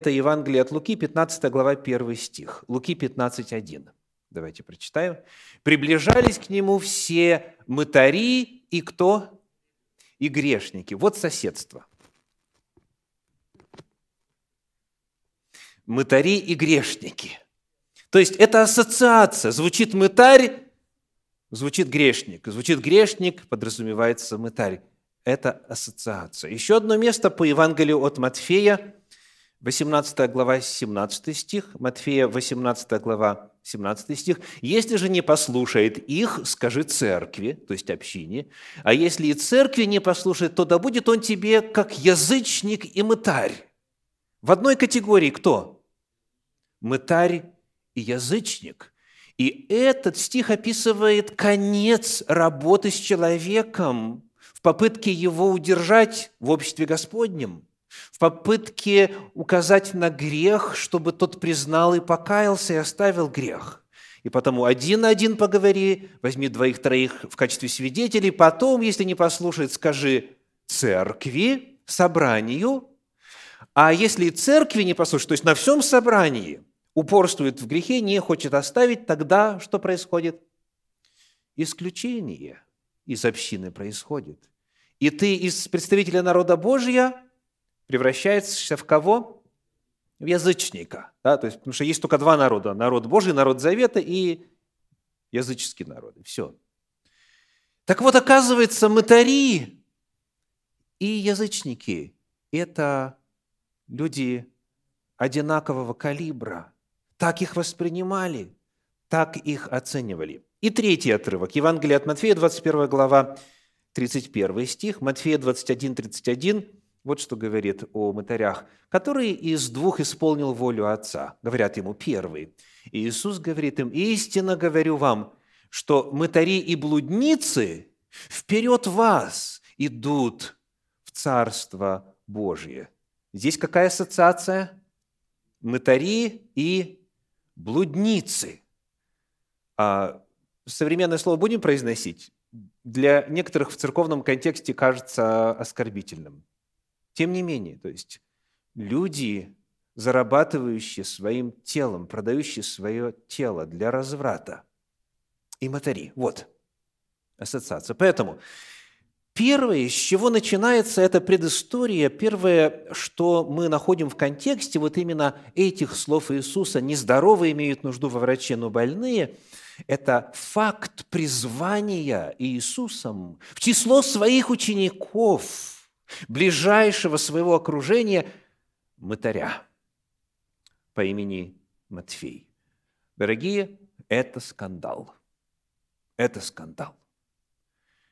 Это Евангелие от Луки, 15 глава, 1 стих. Луки 15, 1. Давайте прочитаем. «Приближались к нему все мытари и кто? И грешники». Вот соседство. Мытари и грешники. То есть это ассоциация. Звучит мытарь, звучит грешник. Звучит грешник, подразумевается мытарь. Это ассоциация. Еще одно место по Евангелию от Матфея, 18 глава, 17 стих. Матфея, 18 глава, 17 стих. «Если же не послушает их, скажи церкви, то есть общине, а если и церкви не послушает, то да будет он тебе как язычник и мытарь». В одной категории кто? Мытарь и язычник. И этот стих описывает конец работы с человеком в попытке его удержать в обществе Господнем, в попытке указать на грех, чтобы тот признал и покаялся и оставил грех. И потому один на один поговори, возьми двоих-троих в качестве свидетелей, потом, если не послушает, скажи церкви, собранию, а если церкви не послушает, то есть на всем собрании – упорствует в грехе, не хочет оставить, тогда что происходит? Исключение из общины происходит. И ты из представителя народа Божия превращаешься в кого? В язычника. Да? То есть, потому что есть только два народа. Народ Божий, народ Завета и языческий народ. Все. Так вот, оказывается, мытари и язычники – это люди одинакового калибра – так их воспринимали, так их оценивали. И третий отрывок. Евангелие от Матфея, 21 глава, 31 стих. Матфея 21, 31. Вот что говорит о мытарях. «Который из двух исполнил волю Отца?» Говорят ему, первый. И Иисус говорит им, «Истинно говорю вам, что мытари и блудницы вперед вас идут в Царство Божие». Здесь какая ассоциация? Мытари и блудницы. А современное слово будем произносить? Для некоторых в церковном контексте кажется оскорбительным. Тем не менее, то есть люди, зарабатывающие своим телом, продающие свое тело для разврата, и матери. Вот ассоциация. Поэтому Первое, с чего начинается эта предыстория, первое, что мы находим в контексте вот именно этих слов Иисуса, нездоровые имеют нужду во враче, но больные, это факт призвания Иисусом в число своих учеников, ближайшего своего окружения, мытаря по имени Матфей. Дорогие, это скандал. Это скандал.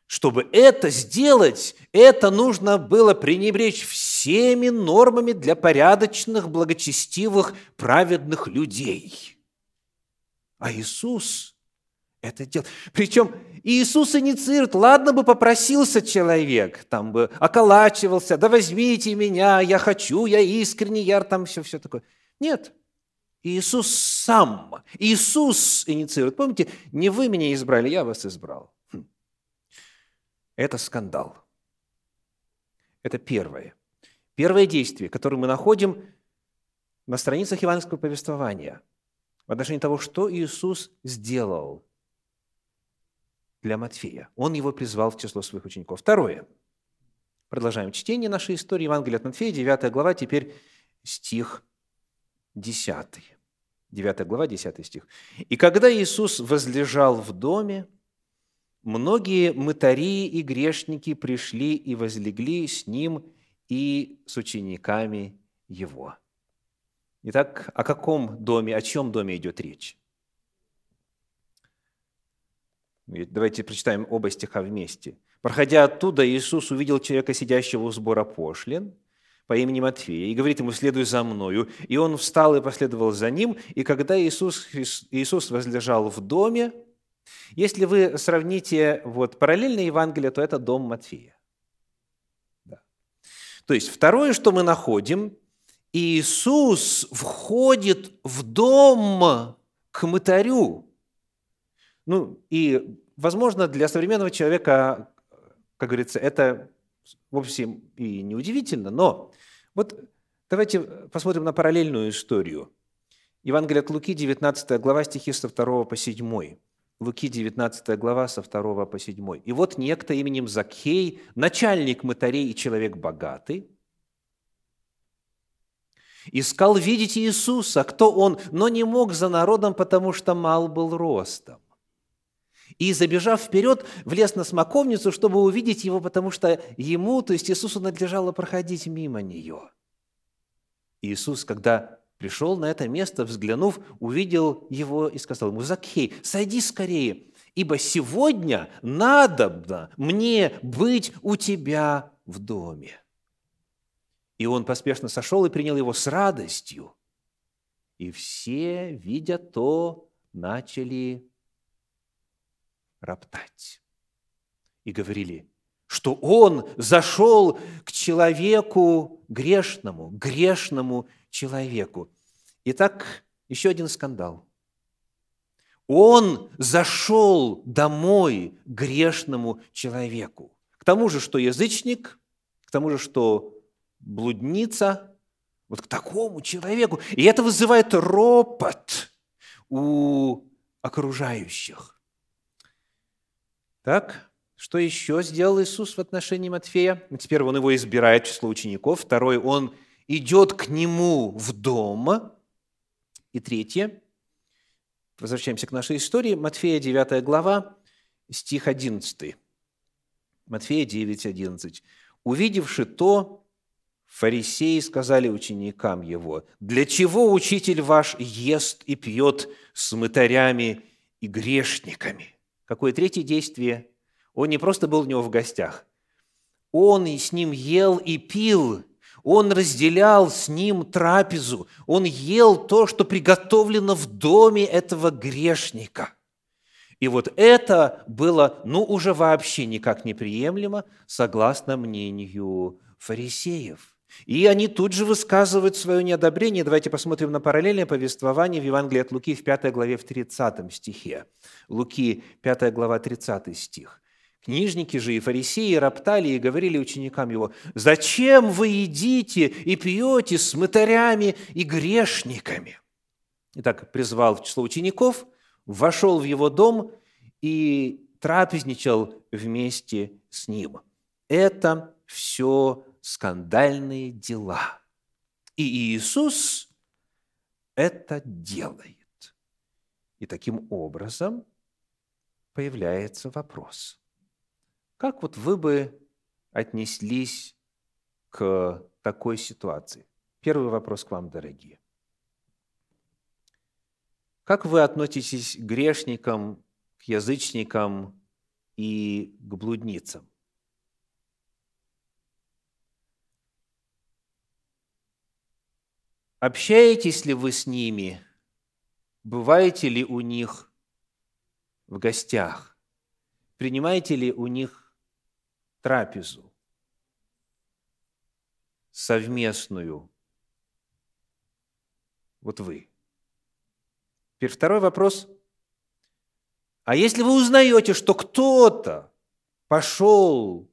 Чтобы это сделать, это нужно было пренебречь всеми нормами для порядочных, благочестивых, праведных людей. А Иисус это делал. Причем Иисус инициирует, ладно бы попросился человек, там бы околачивался, да возьмите меня, я хочу, я искренний, я там все, все такое. Нет, Иисус сам, Иисус инициирует. Помните, не вы меня избрали, я вас избрал. Это скандал. Это первое. Первое действие, которое мы находим на страницах евангельского повествования в отношении того, что Иисус сделал для Матфея. Он его призвал в число своих учеников. Второе. Продолжаем чтение нашей истории. Евангелия от Матфея, 9 глава, теперь стих 10. 9 глава, 10 стих. «И когда Иисус возлежал в доме, многие мытари и грешники пришли и возлегли с ним и с учениками его. Итак, о каком доме, о чем доме идет речь? Давайте прочитаем оба стиха вместе. «Проходя оттуда, Иисус увидел человека, сидящего у сбора пошлин, по имени Матфея, и говорит ему, следуй за мною. И он встал и последовал за ним, и когда Иисус, Иисус возлежал в доме, если вы сравните вот параллельное Евангелие, то это дом Матфея. Да. То есть второе, что мы находим, Иисус входит в дом к мытарю. Ну и, возможно, для современного человека, как говорится, это вовсе и неудивительно, но вот Давайте посмотрим на параллельную историю. Евангелие от Луки, 19 глава, стихи со 2 по 7. Луки, 19 глава, со 2 по 7. «И вот некто именем Закхей, начальник мытарей и человек богатый, искал видеть Иисуса, кто он, но не мог за народом, потому что мал был ростом. И, забежав вперед, влез на смоковницу, чтобы увидеть его, потому что ему, то есть Иисусу, надлежало проходить мимо нее. Иисус, когда пришел на это место, взглянув, увидел его и сказал ему, «Закхей, сойди скорее, ибо сегодня надобно мне быть у тебя в доме». И он поспешно сошел и принял его с радостью. И все, видя то, начали роптать. И говорили, что он зашел к человеку грешному, грешному человеку. Итак, еще один скандал. Он зашел домой грешному человеку. К тому же, что язычник, к тому же, что блудница, вот к такому человеку. И это вызывает ропот у окружающих. Так, что еще сделал Иисус в отношении Матфея? Теперь он его избирает в число учеников. Второй, он идет к нему в дом. И третье, возвращаемся к нашей истории, Матфея 9 глава, стих 11. Матфея 9, 11. «Увидевши то, Фарисеи сказали ученикам его, «Для чего учитель ваш ест и пьет с мытарями и грешниками?» Какое третье действие? Он не просто был у него в гостях. Он и с ним ел и пил. Он разделял с ним трапезу. Он ел то, что приготовлено в доме этого грешника. И вот это было, ну, уже вообще никак неприемлемо, согласно мнению фарисеев – и они тут же высказывают свое неодобрение. Давайте посмотрим на параллельное повествование в Евангелии от Луки в 5 главе в 30 стихе. Луки 5 глава 30 стих. Книжники же и фарисеи роптали и говорили ученикам его, «Зачем вы едите и пьете с мытарями и грешниками?» Итак, призвал в число учеников, вошел в его дом и трапезничал вместе с ним. Это все скандальные дела. И Иисус это делает. И таким образом появляется вопрос. Как вот вы бы отнеслись к такой ситуации? Первый вопрос к вам, дорогие. Как вы относитесь к грешникам, к язычникам и к блудницам? Общаетесь ли вы с ними? Бываете ли у них в гостях? Принимаете ли у них трапезу совместную? Вот вы. Теперь второй вопрос. А если вы узнаете, что кто-то пошел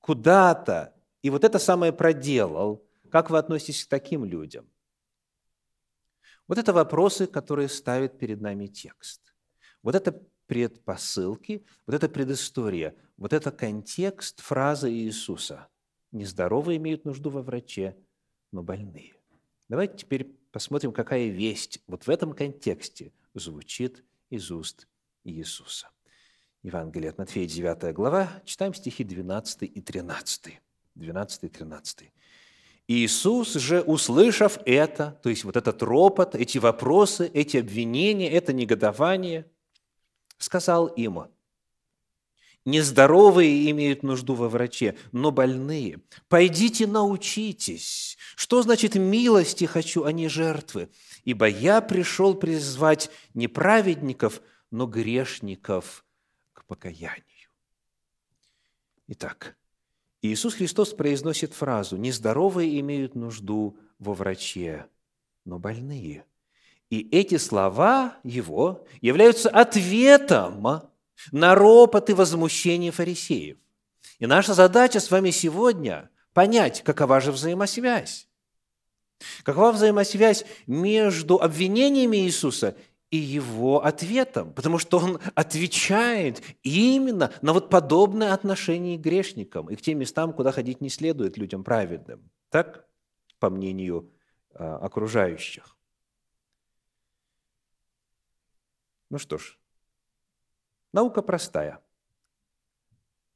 куда-то и вот это самое проделал, как вы относитесь к таким людям? Вот это вопросы, которые ставит перед нами текст. Вот это предпосылки, вот это предыстория, вот это контекст фразы Иисуса. Нездоровые имеют нужду во враче, но больные. Давайте теперь посмотрим, какая весть вот в этом контексте звучит из уст Иисуса. Евангелие от Матфея, 9 глава, читаем стихи 12 и 13. 12 и 13. Иисус же, услышав это, то есть вот этот ропот, эти вопросы, эти обвинения, это негодование, сказал им, нездоровые имеют нужду во враче, но больные. Пойдите научитесь, что значит милости хочу, а не жертвы, ибо я пришел призвать не праведников, но грешников к покаянию. Итак, Иисус Христос произносит фразу «нездоровые имеют нужду во враче, но больные». И эти слова Его являются ответом на ропот и возмущение фарисеев. И наша задача с вами сегодня – понять, какова же взаимосвязь. Какова взаимосвязь между обвинениями Иисуса и его ответом? Потому что он отвечает именно на вот подобное отношение к грешникам и к тем местам, куда ходить не следует людям праведным. Так, по мнению а, окружающих. Ну что ж, наука простая.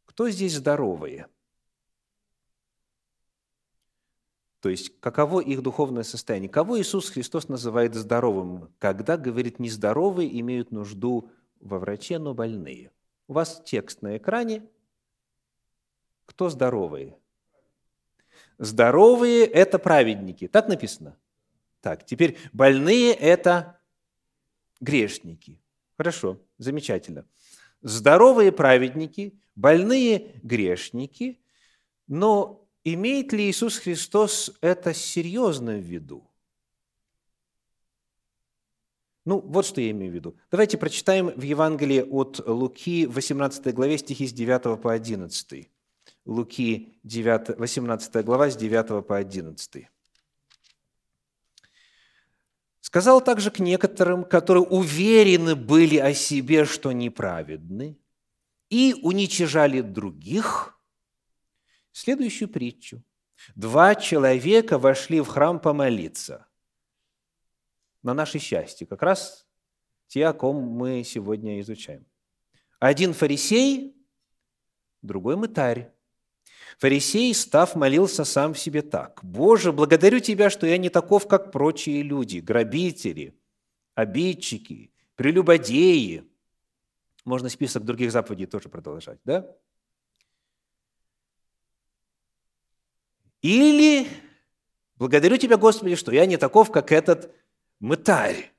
Кто здесь здоровые? То есть, каково их духовное состояние? Кого Иисус Христос называет здоровым, когда, говорит, нездоровые имеют нужду во враче, но больные? У вас текст на экране. Кто здоровые? Здоровые – это праведники. Так написано? Так, теперь больные – это грешники. Хорошо, замечательно. Здоровые праведники, больные грешники, но имеет ли Иисус Христос это серьезно в виду? Ну, вот что я имею в виду. Давайте прочитаем в Евангелии от Луки, 18 главе, стихи с 9 по 11. Луки, 9, 18 глава, с 9 по 11. Сказал также к некоторым, которые уверены были о себе, что неправедны, и уничижали других, следующую притчу. Два человека вошли в храм помолиться. На наше счастье, как раз те, о ком мы сегодня изучаем. Один фарисей, другой мытарь. Фарисей, став, молился сам в себе так. «Боже, благодарю Тебя, что я не таков, как прочие люди, грабители, обидчики, прелюбодеи». Можно список других заповедей тоже продолжать, да? Или благодарю Тебя, Господи, что я не таков, как этот мытарь.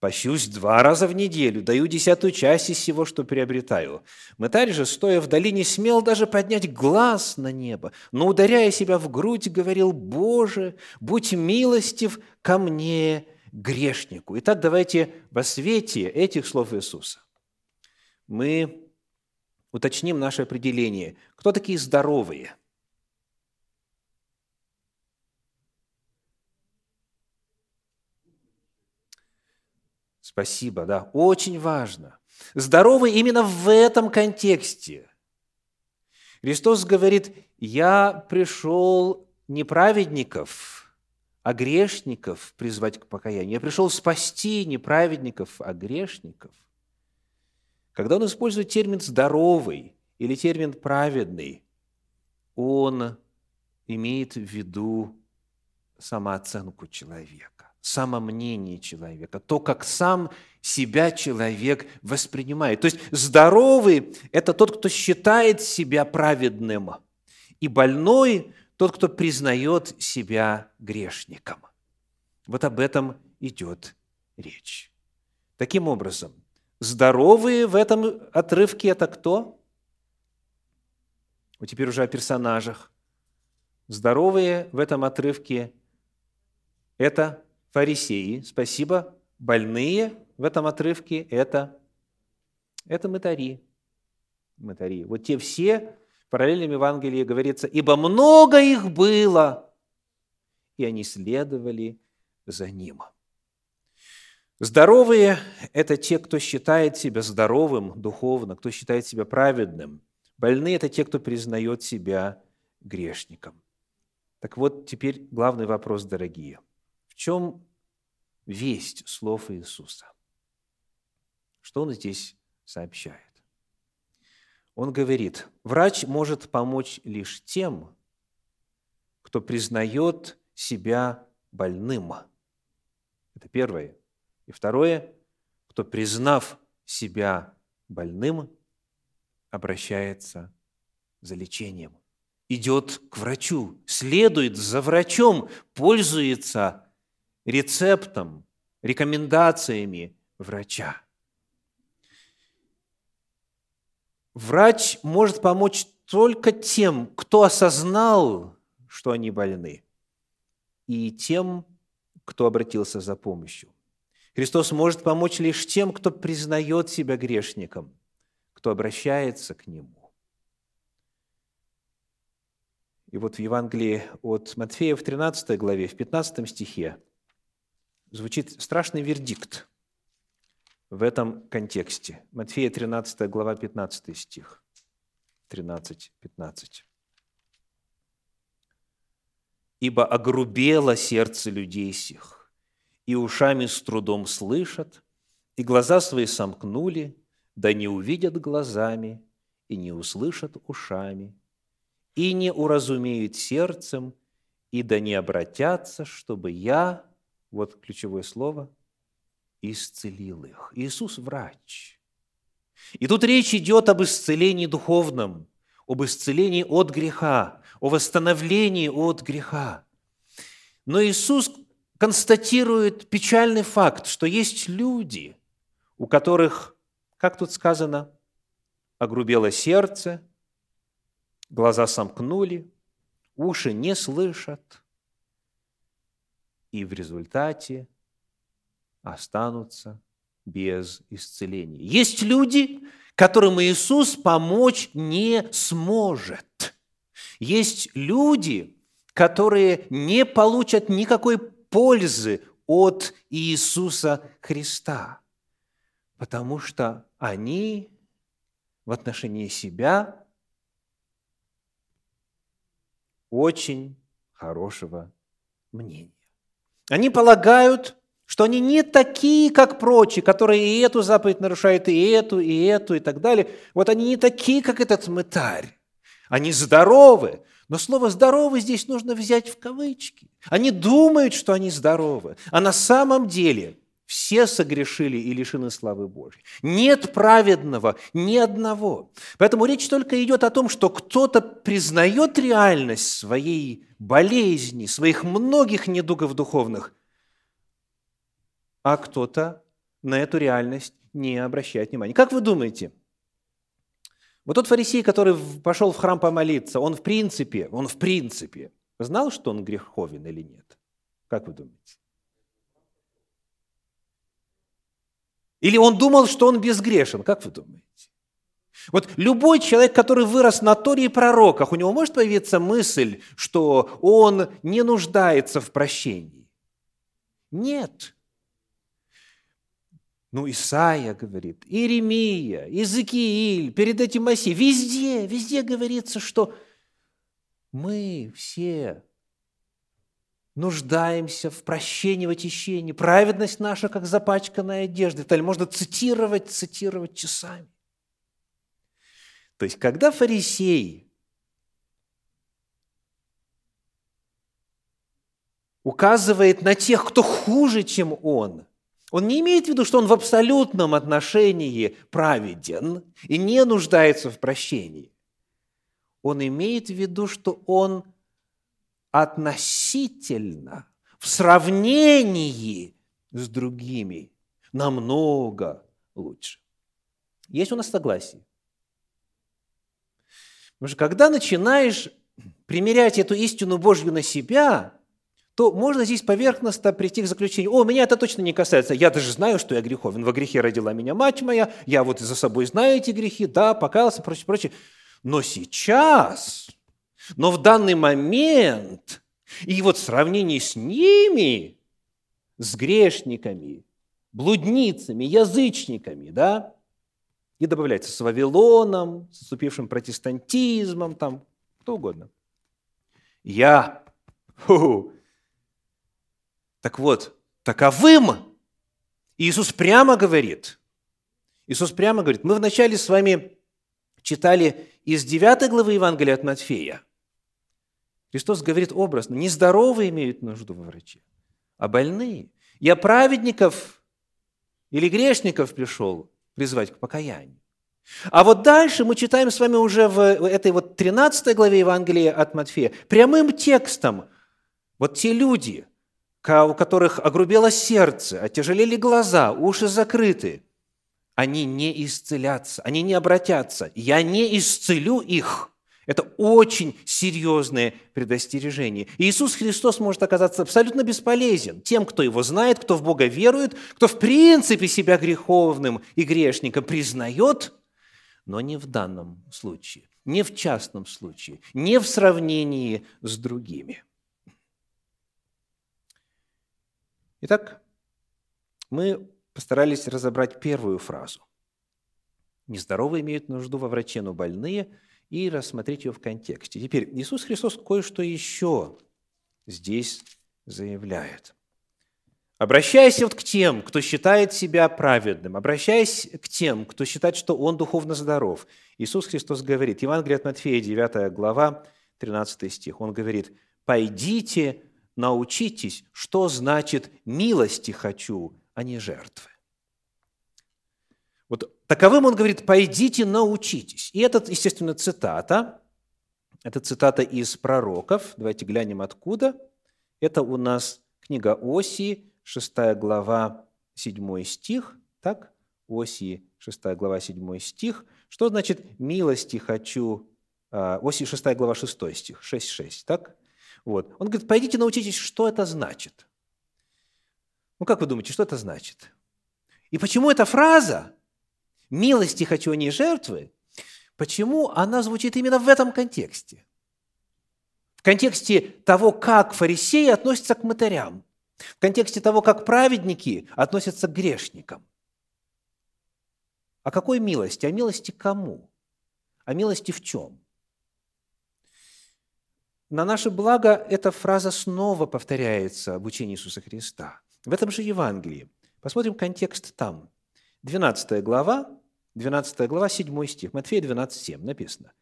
Пощусь два раза в неделю, даю десятую часть из всего, что приобретаю. Мытарь же, стоя вдали, не смел даже поднять глаз на небо, но, ударяя себя в грудь, говорил, «Боже, будь милостив ко мне, грешнику». Итак, давайте во свете этих слов Иисуса мы уточним наше определение. Кто такие здоровые? Спасибо, да, очень важно. Здоровый именно в этом контексте. Христос говорит, я пришел не праведников, а грешников призвать к покаянию. Я пришел спасти не праведников, а грешников. Когда он использует термин «здоровый» или термин «праведный», он имеет в виду самооценку человека самомнение человека, то, как сам себя человек воспринимает. То есть здоровый – это тот, кто считает себя праведным, и больной – тот, кто признает себя грешником. Вот об этом идет речь. Таким образом, здоровые в этом отрывке – это кто? Вот теперь уже о персонажах. Здоровые в этом отрывке – это фарисеи, спасибо, больные в этом отрывке – это, это мытари. мытари. Вот те все, в параллельном Евангелии говорится, «Ибо много их было, и они следовали за ним». Здоровые – это те, кто считает себя здоровым духовно, кто считает себя праведным. Больные – это те, кто признает себя грешником. Так вот, теперь главный вопрос, дорогие – чем весть слов Иисуса? Что он здесь сообщает? Он говорит, врач может помочь лишь тем, кто признает себя больным. Это первое. И второе, кто, признав себя больным, обращается за лечением, идет к врачу, следует за врачом, пользуется рецептом, рекомендациями врача. Врач может помочь только тем, кто осознал, что они больны, и тем, кто обратился за помощью. Христос может помочь лишь тем, кто признает себя грешником, кто обращается к Нему. И вот в Евангелии от Матфея в 13 главе, в 15 стихе звучит страшный вердикт в этом контексте. Матфея 13 глава, 15 стих. 13, 15. «Ибо огрубело сердце людей сих, и ушами с трудом слышат, и глаза свои сомкнули, да не увидят глазами, и не услышат ушами, и не уразумеют сердцем, и да не обратятся, чтобы я, вот ключевое слово, исцелил их. Иисус – врач. И тут речь идет об исцелении духовном, об исцелении от греха, о восстановлении от греха. Но Иисус констатирует печальный факт, что есть люди, у которых, как тут сказано, огрубело сердце, глаза сомкнули, уши не слышат, и в результате останутся без исцеления. Есть люди, которым Иисус помочь не сможет. Есть люди, которые не получат никакой пользы от Иисуса Христа, потому что они в отношении себя очень хорошего мнения. Они полагают, что они не такие, как прочие, которые и эту заповедь нарушают, и эту, и эту, и так далее. Вот они не такие, как этот мытарь. Они здоровы, но слово «здоровы» здесь нужно взять в кавычки. Они думают, что они здоровы, а на самом деле все согрешили и лишены славы Божьей. Нет праведного ни одного. Поэтому речь только идет о том, что кто-то признает реальность своей болезни, своих многих недугов духовных, а кто-то на эту реальность не обращает внимания. Как вы думаете, вот тот фарисей, который пошел в храм помолиться, он в принципе, он в принципе знал, что он греховен или нет? Как вы думаете? Или он думал, что он безгрешен? Как вы думаете? Вот любой человек, который вырос на Торе и пророках, у него может появиться мысль, что он не нуждается в прощении? Нет. Ну, Исаия говорит, Иеремия, Иезекииль, перед этим Моисей, везде, везде говорится, что мы все нуждаемся в прощении, в очищении. Праведность наша, как запачканная одежда. Это можно цитировать, цитировать часами. То есть, когда фарисей указывает на тех, кто хуже, чем он – он не имеет в виду, что он в абсолютном отношении праведен и не нуждается в прощении. Он имеет в виду, что он относительно, в сравнении с другими, намного лучше. Есть у нас согласие. Потому что когда начинаешь примерять эту истину Божью на себя, то можно здесь поверхностно прийти к заключению, о, меня это точно не касается, я даже знаю, что я греховен, во грехе родила меня мать моя, я вот за собой знаю эти грехи, да, покаялся, прочее, прочее. Но сейчас, но в данный момент, и вот в сравнении с ними, с грешниками, блудницами, язычниками, да, и добавляется с Вавилоном, с наступившим протестантизмом, там, кто угодно. Я, ху, так вот, таковым Иисус прямо говорит, Иисус прямо говорит, мы вначале с вами читали из 9 главы Евангелия от Матфея. Христос говорит образно, не здоровые имеют нужду во враче, а больные. Я праведников или грешников пришел призвать к покаянию. А вот дальше мы читаем с вами уже в этой вот 13 главе Евангелия от Матфея прямым текстом. Вот те люди, у которых огрубело сердце, отяжелели глаза, уши закрыты, они не исцелятся, они не обратятся. Я не исцелю их. Это очень серьезное предостережение. И Иисус Христос может оказаться абсолютно бесполезен тем, кто Его знает, кто в Бога верует, кто в принципе себя греховным и грешником признает, но не в данном случае. не в частном случае, не в сравнении с другими. Итак, мы постарались разобрать первую фразу. Нездоровые имеют нужду во враче, но больные, и рассмотреть ее в контексте. Теперь Иисус Христос кое-что еще здесь заявляет. Обращаясь вот к тем, кто считает себя праведным, обращаясь к тем, кто считает, что он духовно здоров, Иисус Христос говорит, Евангелие от Матфея, 9 глава, 13 стих, он говорит, «Пойдите, научитесь, что значит «милости хочу, а не жертвы». Вот таковым он говорит, пойдите, научитесь. И это, естественно, цитата. Это цитата из пророков. Давайте глянем, откуда. Это у нас книга Осии, 6 глава, 7 стих. Так? Осии, 6 глава, 7 стих. Что значит «милости хочу»? А, Осии, 6 глава, 6 стих. 6.6, так? Вот. Он говорит, пойдите научитесь, что это значит. Ну, как вы думаете, что это значит? И почему эта фраза «милости хочу, а не жертвы», почему она звучит именно в этом контексте? В контексте того, как фарисеи относятся к мытарям, в контексте того, как праведники относятся к грешникам. О какой милости? О милости кому? О милости в чем? На наше благо эта фраза снова повторяется в учении Иисуса Христа. В этом же Евангелии. Посмотрим контекст там. 12 глава, 12 глава, 7 стих. Матфея 12, 7 написано.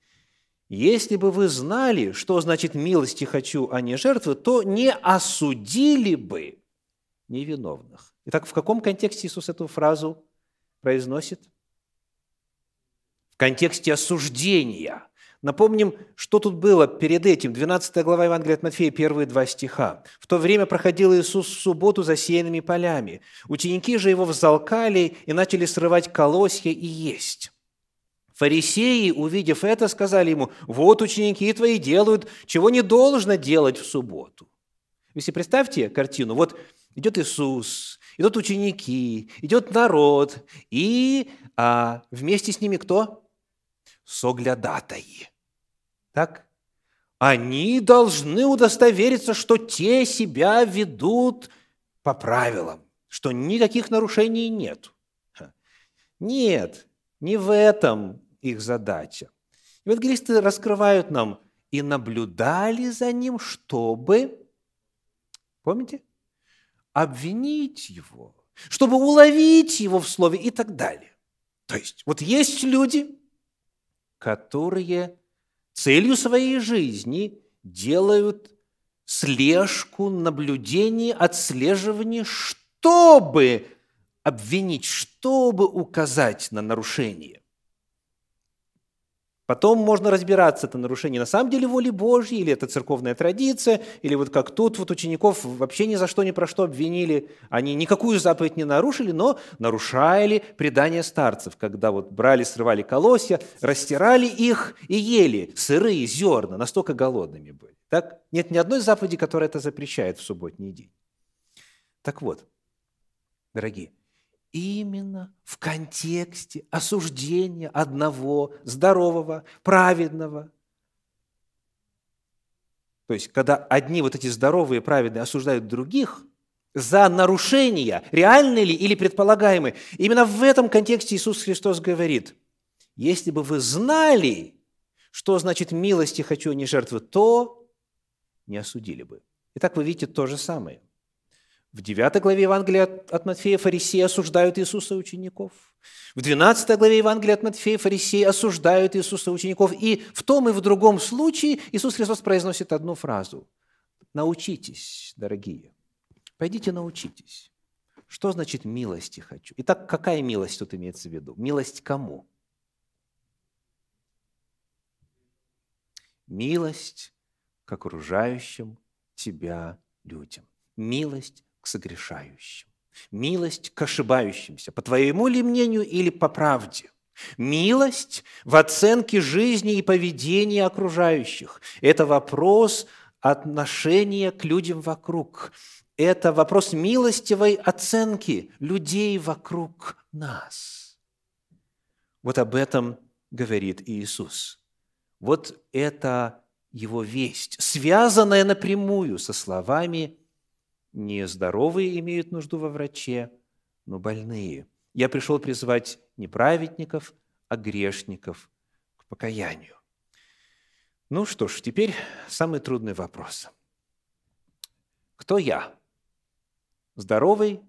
«Если бы вы знали, что значит «милости хочу, а не жертвы», то не осудили бы невиновных». Итак, в каком контексте Иисус эту фразу произносит? В контексте осуждения – Напомним, что тут было перед этим. 12 глава Евангелия от Матфея, первые два стиха. «В то время проходил Иисус в субботу засеянными полями. Ученики же его взалкали и начали срывать колосья и есть». Фарисеи, увидев это, сказали ему, «Вот ученики твои делают, чего не должно делать в субботу». Себе представьте картину. Вот идет Иисус, идут ученики, идет народ, и а, вместе с ними кто? соглядатаи. Так? Они должны удостовериться, что те себя ведут по правилам, что никаких нарушений нет. Нет, не в этом их задача. Евангелисты раскрывают нам и наблюдали за ним, чтобы, помните, обвинить его, чтобы уловить его в слове и так далее. То есть, вот есть люди, которые целью своей жизни делают слежку, наблюдение, отслеживание, чтобы обвинить, чтобы указать на нарушение. Потом можно разбираться, это нарушение на самом деле воли Божьей, или это церковная традиция, или вот как тут вот учеников вообще ни за что, ни про что обвинили. Они никакую заповедь не нарушили, но нарушали предание старцев, когда вот брали, срывали колосья, растирали их и ели сырые зерна, настолько голодными были. Так? Нет ни одной заповеди, которая это запрещает в субботний день. Так вот, дорогие, именно в контексте осуждения одного здорового, праведного. То есть, когда одни вот эти здоровые, праведные осуждают других за нарушения, реальные ли или предполагаемые, именно в этом контексте Иисус Христос говорит, если бы вы знали, что значит милости хочу, а не жертвы, то не осудили бы. Итак, вы видите то же самое. В 9 главе Евангелия от Матфея фарисеи осуждают Иисуса и учеников. В 12 главе Евангелия от Матфея фарисеи осуждают Иисуса и учеников. И в том и в другом случае Иисус Христос произносит одну фразу. Научитесь, дорогие. Пойдите научитесь. Что значит милости хочу? Итак, какая милость тут имеется в виду? Милость кому? Милость к окружающим тебя людям. Милость согрешающим. Милость к ошибающимся, по твоему ли мнению или по правде. Милость в оценке жизни и поведения окружающих. Это вопрос отношения к людям вокруг. Это вопрос милостивой оценки людей вокруг нас. Вот об этом говорит Иисус. Вот это его весть, связанная напрямую со словами «не здоровые имеют нужду во враче, но больные». Я пришел призвать не праведников, а грешников к покаянию. Ну что ж, теперь самый трудный вопрос. Кто я? Здоровый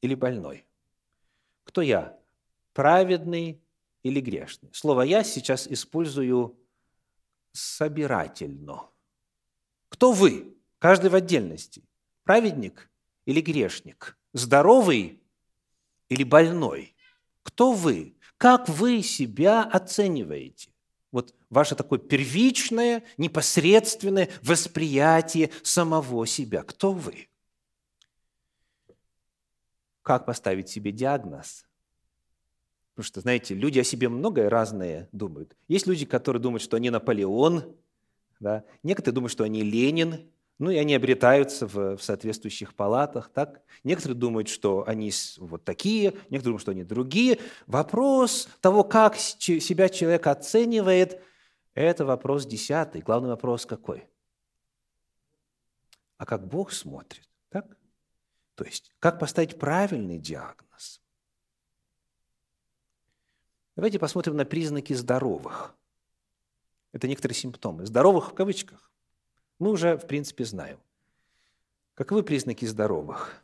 или больной? Кто я? Праведный или грешный? Слово «я» сейчас использую собирательно. Кто вы? Каждый в отдельности. Праведник или грешник? Здоровый или больной? Кто вы? Как вы себя оцениваете? Вот ваше такое первичное, непосредственное восприятие самого себя. Кто вы? Как поставить себе диагноз? Потому что, знаете, люди о себе многое разное думают. Есть люди, которые думают, что они Наполеон, да? некоторые думают, что они Ленин, ну и они обретаются в, в соответствующих палатах, так? Некоторые думают, что они вот такие, некоторые думают, что они другие. Вопрос того, как себя человек оценивает, это вопрос десятый. Главный вопрос какой? А как Бог смотрит, так? То есть, как поставить правильный диагноз? Давайте посмотрим на признаки здоровых. Это некоторые симптомы. Здоровых в кавычках мы уже, в принципе, знаем. Каковы признаки здоровых?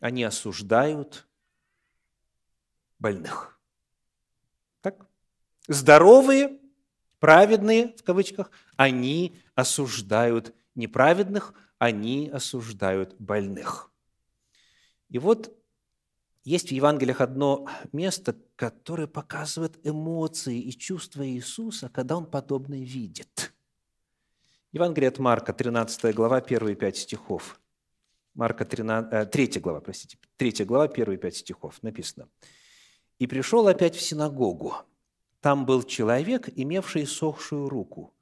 Они осуждают больных. Так? Здоровые, праведные, в кавычках, они осуждают неправедных, они осуждают больных. И вот есть в Евангелиях одно место, которое показывает эмоции и чувства Иисуса, когда Он подобное видит – Евангелие от Марка, 13 глава, первые пять стихов. Марка 13, 3 э, глава, простите, 3 глава, первые пять стихов написано. «И пришел опять в синагогу. Там был человек, имевший сохшую руку,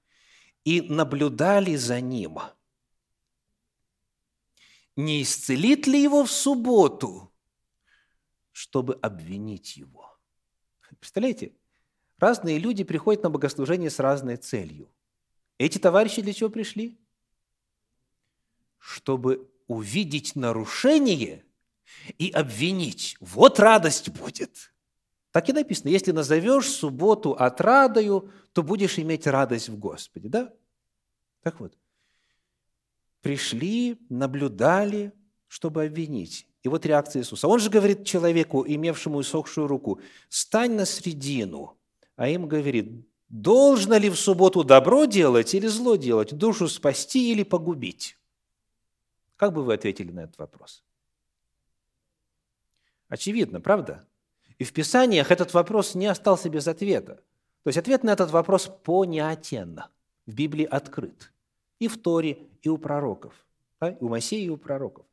и наблюдали за ним. Не исцелит ли его в субботу, чтобы обвинить его?» Представляете? Разные люди приходят на богослужение с разной целью. Эти товарищи для чего пришли? Чтобы увидеть нарушение и обвинить. Вот радость будет. Так и написано, если назовешь субботу отрадою, то будешь иметь радость в Господе. Да? Так вот, пришли, наблюдали, чтобы обвинить. И вот реакция Иисуса. Он же говорит человеку, имевшему иссохшую руку, «Стань на средину». А им говорит, Должно ли в субботу добро делать или зло делать, душу спасти или погубить? Как бы вы ответили на этот вопрос? Очевидно, правда? И в Писаниях этот вопрос не остался без ответа. То есть ответ на этот вопрос понятен, в Библии открыт. И в Торе, и у пророков. Да? И у Моисея, и у пророков.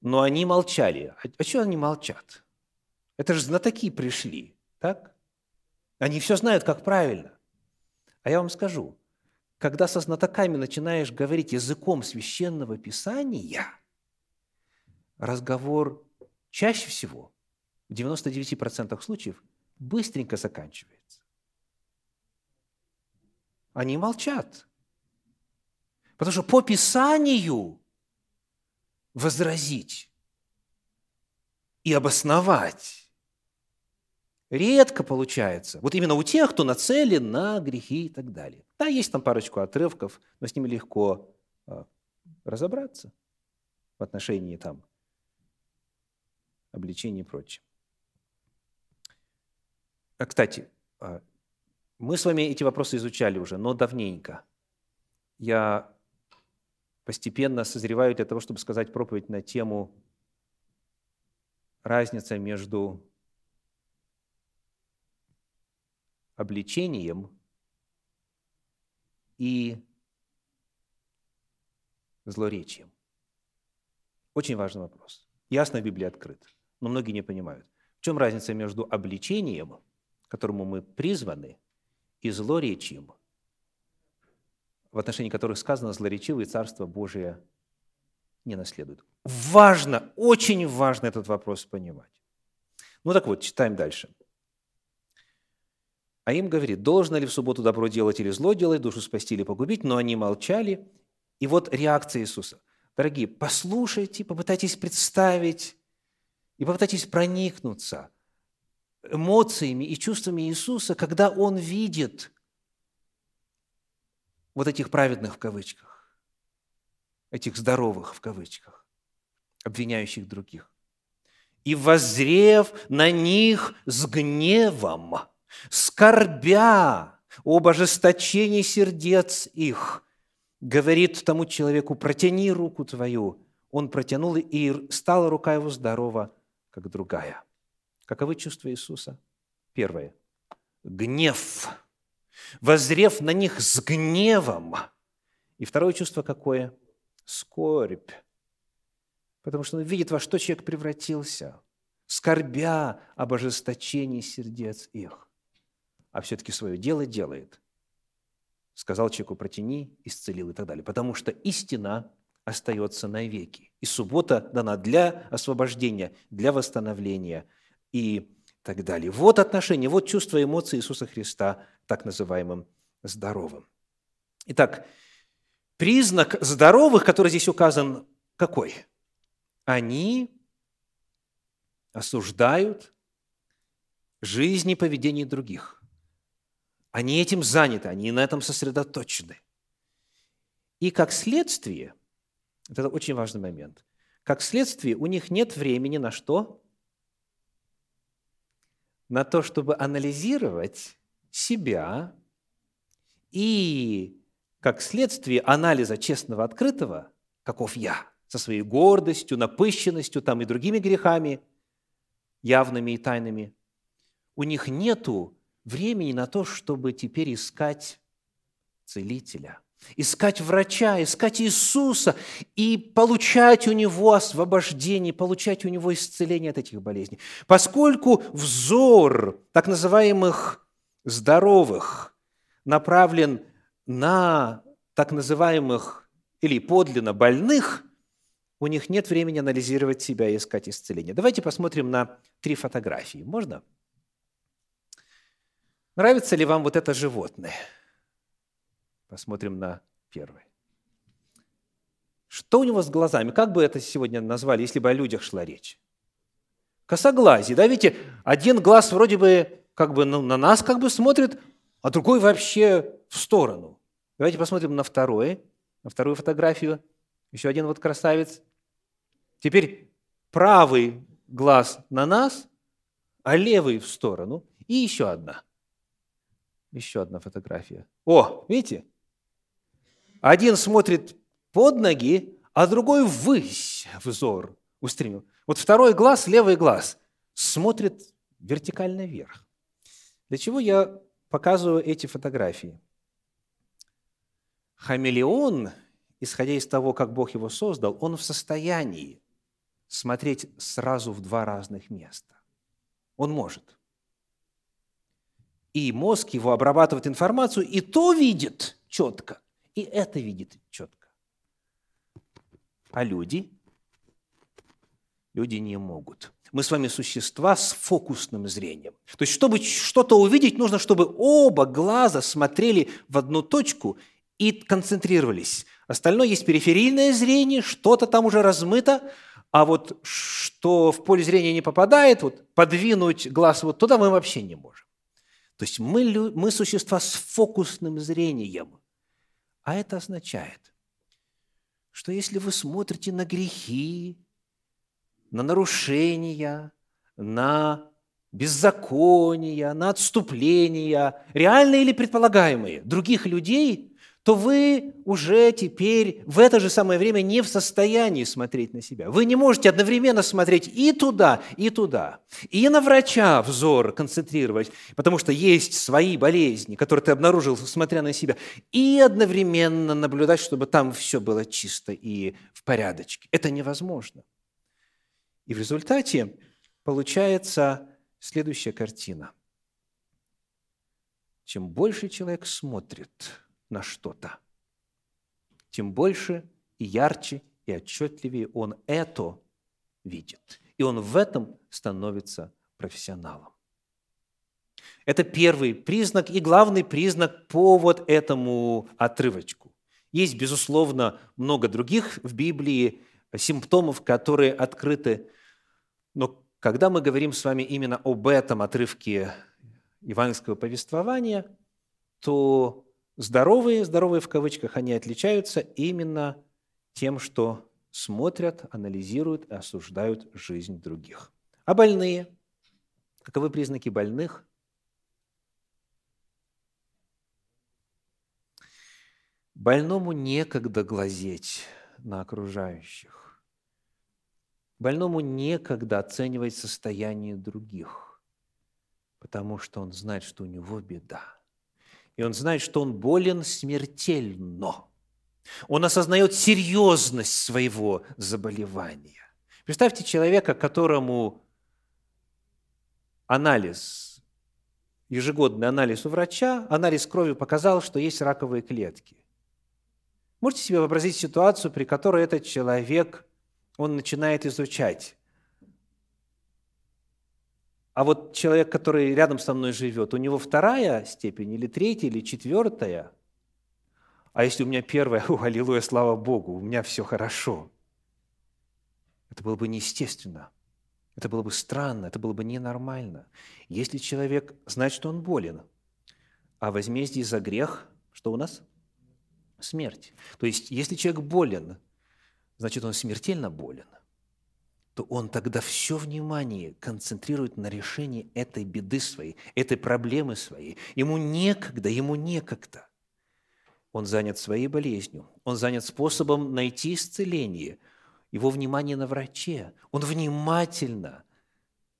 Но они молчали. А, а что они молчат? Это же знатоки пришли, так? Они все знают, как правильно. А я вам скажу, когда со знатоками начинаешь говорить языком священного писания, разговор чаще всего, в 99% случаев, быстренько заканчивается. Они молчат. Потому что по Писанию возразить и обосновать редко получается. Вот именно у тех, кто нацелен на грехи и так далее. Да, есть там парочку отрывков, но с ними легко а, разобраться в отношении там обличения и прочее. А, кстати, а, мы с вами эти вопросы изучали уже, но давненько. Я постепенно созреваю для того, чтобы сказать проповедь на тему разница между обличением и злоречием. Очень важный вопрос. Ясно, Библия открыт, но многие не понимают. В чем разница между обличением, к которому мы призваны, и злоречием, в отношении которых сказано «злоречивые Царство Божие не наследуют». Важно, очень важно этот вопрос понимать. Ну так вот, читаем дальше. А им говорит, должно ли в субботу добро делать или зло делать, душу спасти или погубить, но они молчали. И вот реакция Иисуса. Дорогие, послушайте, попытайтесь представить и попытайтесь проникнуться эмоциями и чувствами Иисуса, когда Он видит вот этих праведных в кавычках, этих здоровых в кавычках, обвиняющих других. «И воззрев на них с гневом, скорбя об ожесточении сердец их, говорит тому человеку, протяни руку твою. Он протянул, и стала рука его здорова, как другая. Каковы чувства Иисуса? Первое. Гнев. Возрев на них с гневом. И второе чувство какое? Скорбь. Потому что он видит, во что человек превратился, скорбя об ожесточении сердец их. А все-таки свое дело делает. Сказал человеку, протяни, исцелил и так далее. Потому что истина остается навеки. И суббота дана для освобождения, для восстановления и так далее. Вот отношение, вот чувство эмоций Иисуса Христа так называемым здоровым. Итак, признак здоровых, который здесь указан, какой? Они осуждают жизнь и поведение других. Они этим заняты, они на этом сосредоточены. И как следствие – это очень важный момент. Как следствие, у них нет времени на что? На то, чтобы анализировать себя и, как следствие анализа честного, открытого, каков я, со своей гордостью, напыщенностью там и другими грехами, явными и тайными, у них нету времени на то, чтобы теперь искать целителя – искать врача, искать Иисуса и получать у Него освобождение, получать у Него исцеление от этих болезней. Поскольку взор так называемых здоровых направлен на так называемых или подлинно больных, у них нет времени анализировать себя и искать исцеление. Давайте посмотрим на три фотографии. Можно? Нравится ли вам вот это животное – Посмотрим на первый. Что у него с глазами? Как бы это сегодня назвали, если бы о людях шла речь? Косоглазие, да, видите, один глаз вроде бы как бы ну, на нас как бы смотрит, а другой вообще в сторону. Давайте посмотрим на второй, на вторую фотографию. Еще один вот красавец. Теперь правый глаз на нас, а левый в сторону. И еще одна. Еще одна фотография. О, видите? Один смотрит под ноги, а другой ввысь взор устремил. Вот второй глаз, левый глаз, смотрит вертикально вверх. Для чего я показываю эти фотографии? Хамелеон, исходя из того, как Бог его создал, он в состоянии смотреть сразу в два разных места. Он может. И мозг его обрабатывает информацию, и то видит четко, и это видит четко. А люди? Люди не могут. Мы с вами существа с фокусным зрением. То есть, чтобы что-то увидеть, нужно, чтобы оба глаза смотрели в одну точку и концентрировались. Остальное есть периферийное зрение, что-то там уже размыто, а вот что в поле зрения не попадает, вот подвинуть глаз вот туда мы вообще не можем. То есть мы, мы существа с фокусным зрением – а это означает, что если вы смотрите на грехи, на нарушения, на беззакония, на отступления, реальные или предполагаемые, других людей, то вы уже теперь в это же самое время не в состоянии смотреть на себя. Вы не можете одновременно смотреть и туда, и туда. И на врача взор концентрировать, потому что есть свои болезни, которые ты обнаружил, смотря на себя, и одновременно наблюдать, чтобы там все было чисто и в порядочке. Это невозможно. И в результате получается следующая картина. Чем больше человек смотрит – на что-то, тем больше и ярче и отчетливее он это видит. И он в этом становится профессионалом. Это первый признак и главный признак по вот этому отрывочку. Есть, безусловно, много других в Библии симптомов, которые открыты. Но когда мы говорим с вами именно об этом отрывке евангельского повествования, то здоровые, здоровые в кавычках, они отличаются именно тем, что смотрят, анализируют и осуждают жизнь других. А больные? Каковы признаки больных? Больному некогда глазеть на окружающих. Больному некогда оценивать состояние других, потому что он знает, что у него беда. И он знает, что он болен смертельно. Он осознает серьезность своего заболевания. Представьте человека, которому анализ, ежегодный анализ у врача, анализ крови показал, что есть раковые клетки. Можете себе вообразить ситуацию, при которой этот человек, он начинает изучать. А вот человек, который рядом со мной живет, у него вторая степень или третья, или четвертая. А если у меня первая, о, аллилуйя, слава Богу, у меня все хорошо. Это было бы неестественно. Это было бы странно, это было бы ненормально. Если человек знает, что он болен, а возмездие за грех, что у нас – смерть. То есть, если человек болен, значит, он смертельно болен, то он тогда все внимание концентрирует на решении этой беды своей, этой проблемы своей. Ему некогда, ему некогда. Он занят своей болезнью, он занят способом найти исцеление. Его внимание на враче. Он внимательно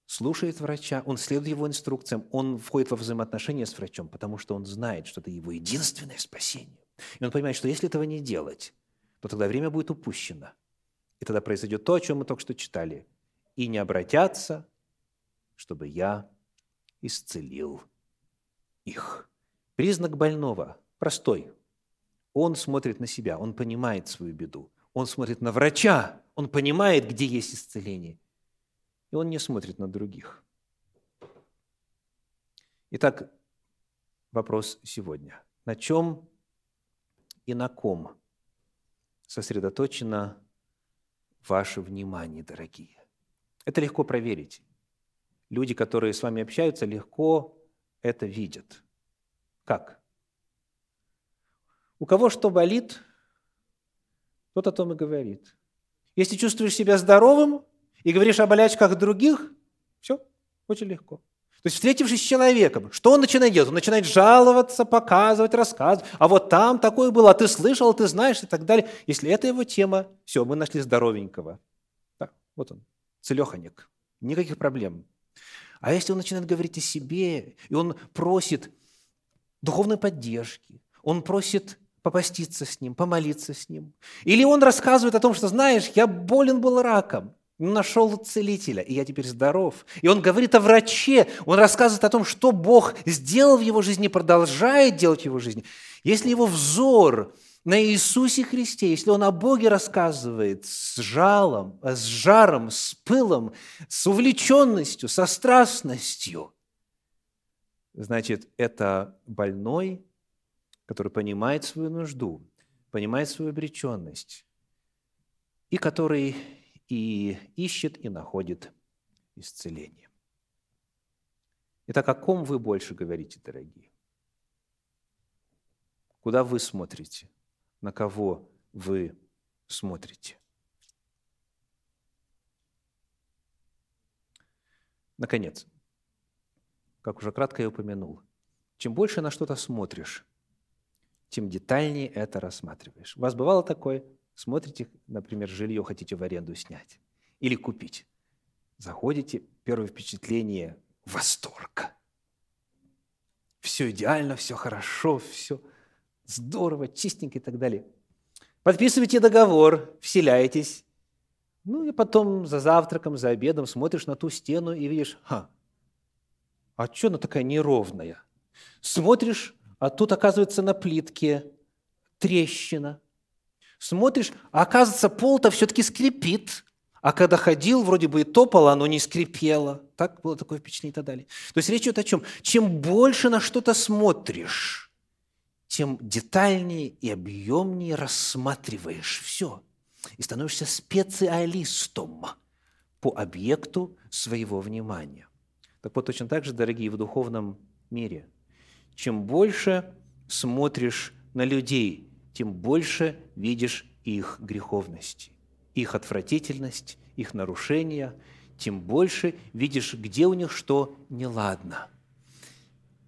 слушает врача, он следует его инструкциям, он входит во взаимоотношения с врачом, потому что он знает, что это его единственное спасение. И он понимает, что если этого не делать, то тогда время будет упущено. И тогда произойдет то, о чем мы только что читали. И не обратятся, чтобы я исцелил их. Признак больного простой. Он смотрит на себя, он понимает свою беду. Он смотрит на врача, он понимает, где есть исцеление. И он не смотрит на других. Итак, вопрос сегодня. На чем и на ком сосредоточено ваше внимание, дорогие. Это легко проверить. Люди, которые с вами общаются, легко это видят. Как? У кого что болит, тот о том и говорит. Если чувствуешь себя здоровым и говоришь о болячках других, все, очень легко. То есть, встретившись с человеком, что он начинает делать? Он начинает жаловаться, показывать, рассказывать. А вот там такое было, а ты слышал, ты знаешь и так далее. Если это его тема, все, мы нашли здоровенького. Да, вот он, целеханик. Никаких проблем. А если он начинает говорить о себе, и он просит духовной поддержки, он просит попаститься с ним, помолиться с ним. Или он рассказывает о том, что, знаешь, я болен был раком нашел целителя, и я теперь здоров. И он говорит о враче, он рассказывает о том, что Бог сделал в его жизни, продолжает делать в его жизни. Если его взор на Иисусе Христе, если он о Боге рассказывает с жалом, с жаром, с пылом, с увлеченностью, со страстностью, значит, это больной, который понимает свою нужду, понимает свою обреченность, и который и ищет и находит исцеление. Итак, о ком вы больше говорите, дорогие? Куда вы смотрите? На кого вы смотрите? Наконец, как уже кратко я упомянул, чем больше на что-то смотришь, тем детальнее это рассматриваешь. У вас бывало такое? Смотрите, например, жилье хотите в аренду снять или купить. Заходите, первое впечатление – восторг. Все идеально, все хорошо, все здорово, чистенько и так далее. Подписываете договор, вселяетесь. Ну и потом за завтраком, за обедом смотришь на ту стену и видишь, ха, а что она такая неровная? Смотришь, а тут, оказывается, на плитке трещина – Смотришь, а оказывается, пол-то все-таки скрипит, а когда ходил, вроде бы и топало, оно не скрипело. Так было такое впечатление и так далее. То есть речь идет о чем? Чем больше на что-то смотришь, тем детальнее и объемнее рассматриваешь все. И становишься специалистом по объекту своего внимания. Так вот, точно так же, дорогие, в духовном мире. Чем больше смотришь на людей, тем больше видишь их греховности, их отвратительность, их нарушения, тем больше видишь, где у них что неладно.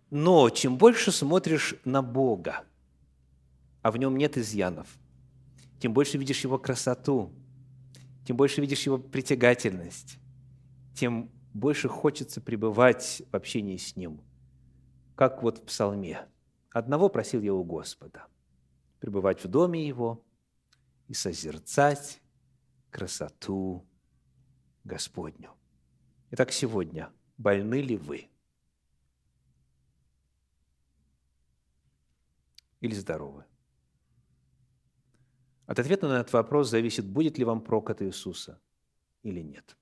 Но чем больше смотришь на Бога, а в нем нет изъянов, тем больше видишь Его красоту, тем больше видишь Его притягательность, тем больше хочется пребывать в общении с Ним. Как вот в псалме. «Одного просил я у Господа – пребывать в доме Его и созерцать красоту Господню». Итак, сегодня больны ли вы? Или здоровы? От ответа на этот вопрос зависит, будет ли вам прок от Иисуса или нет.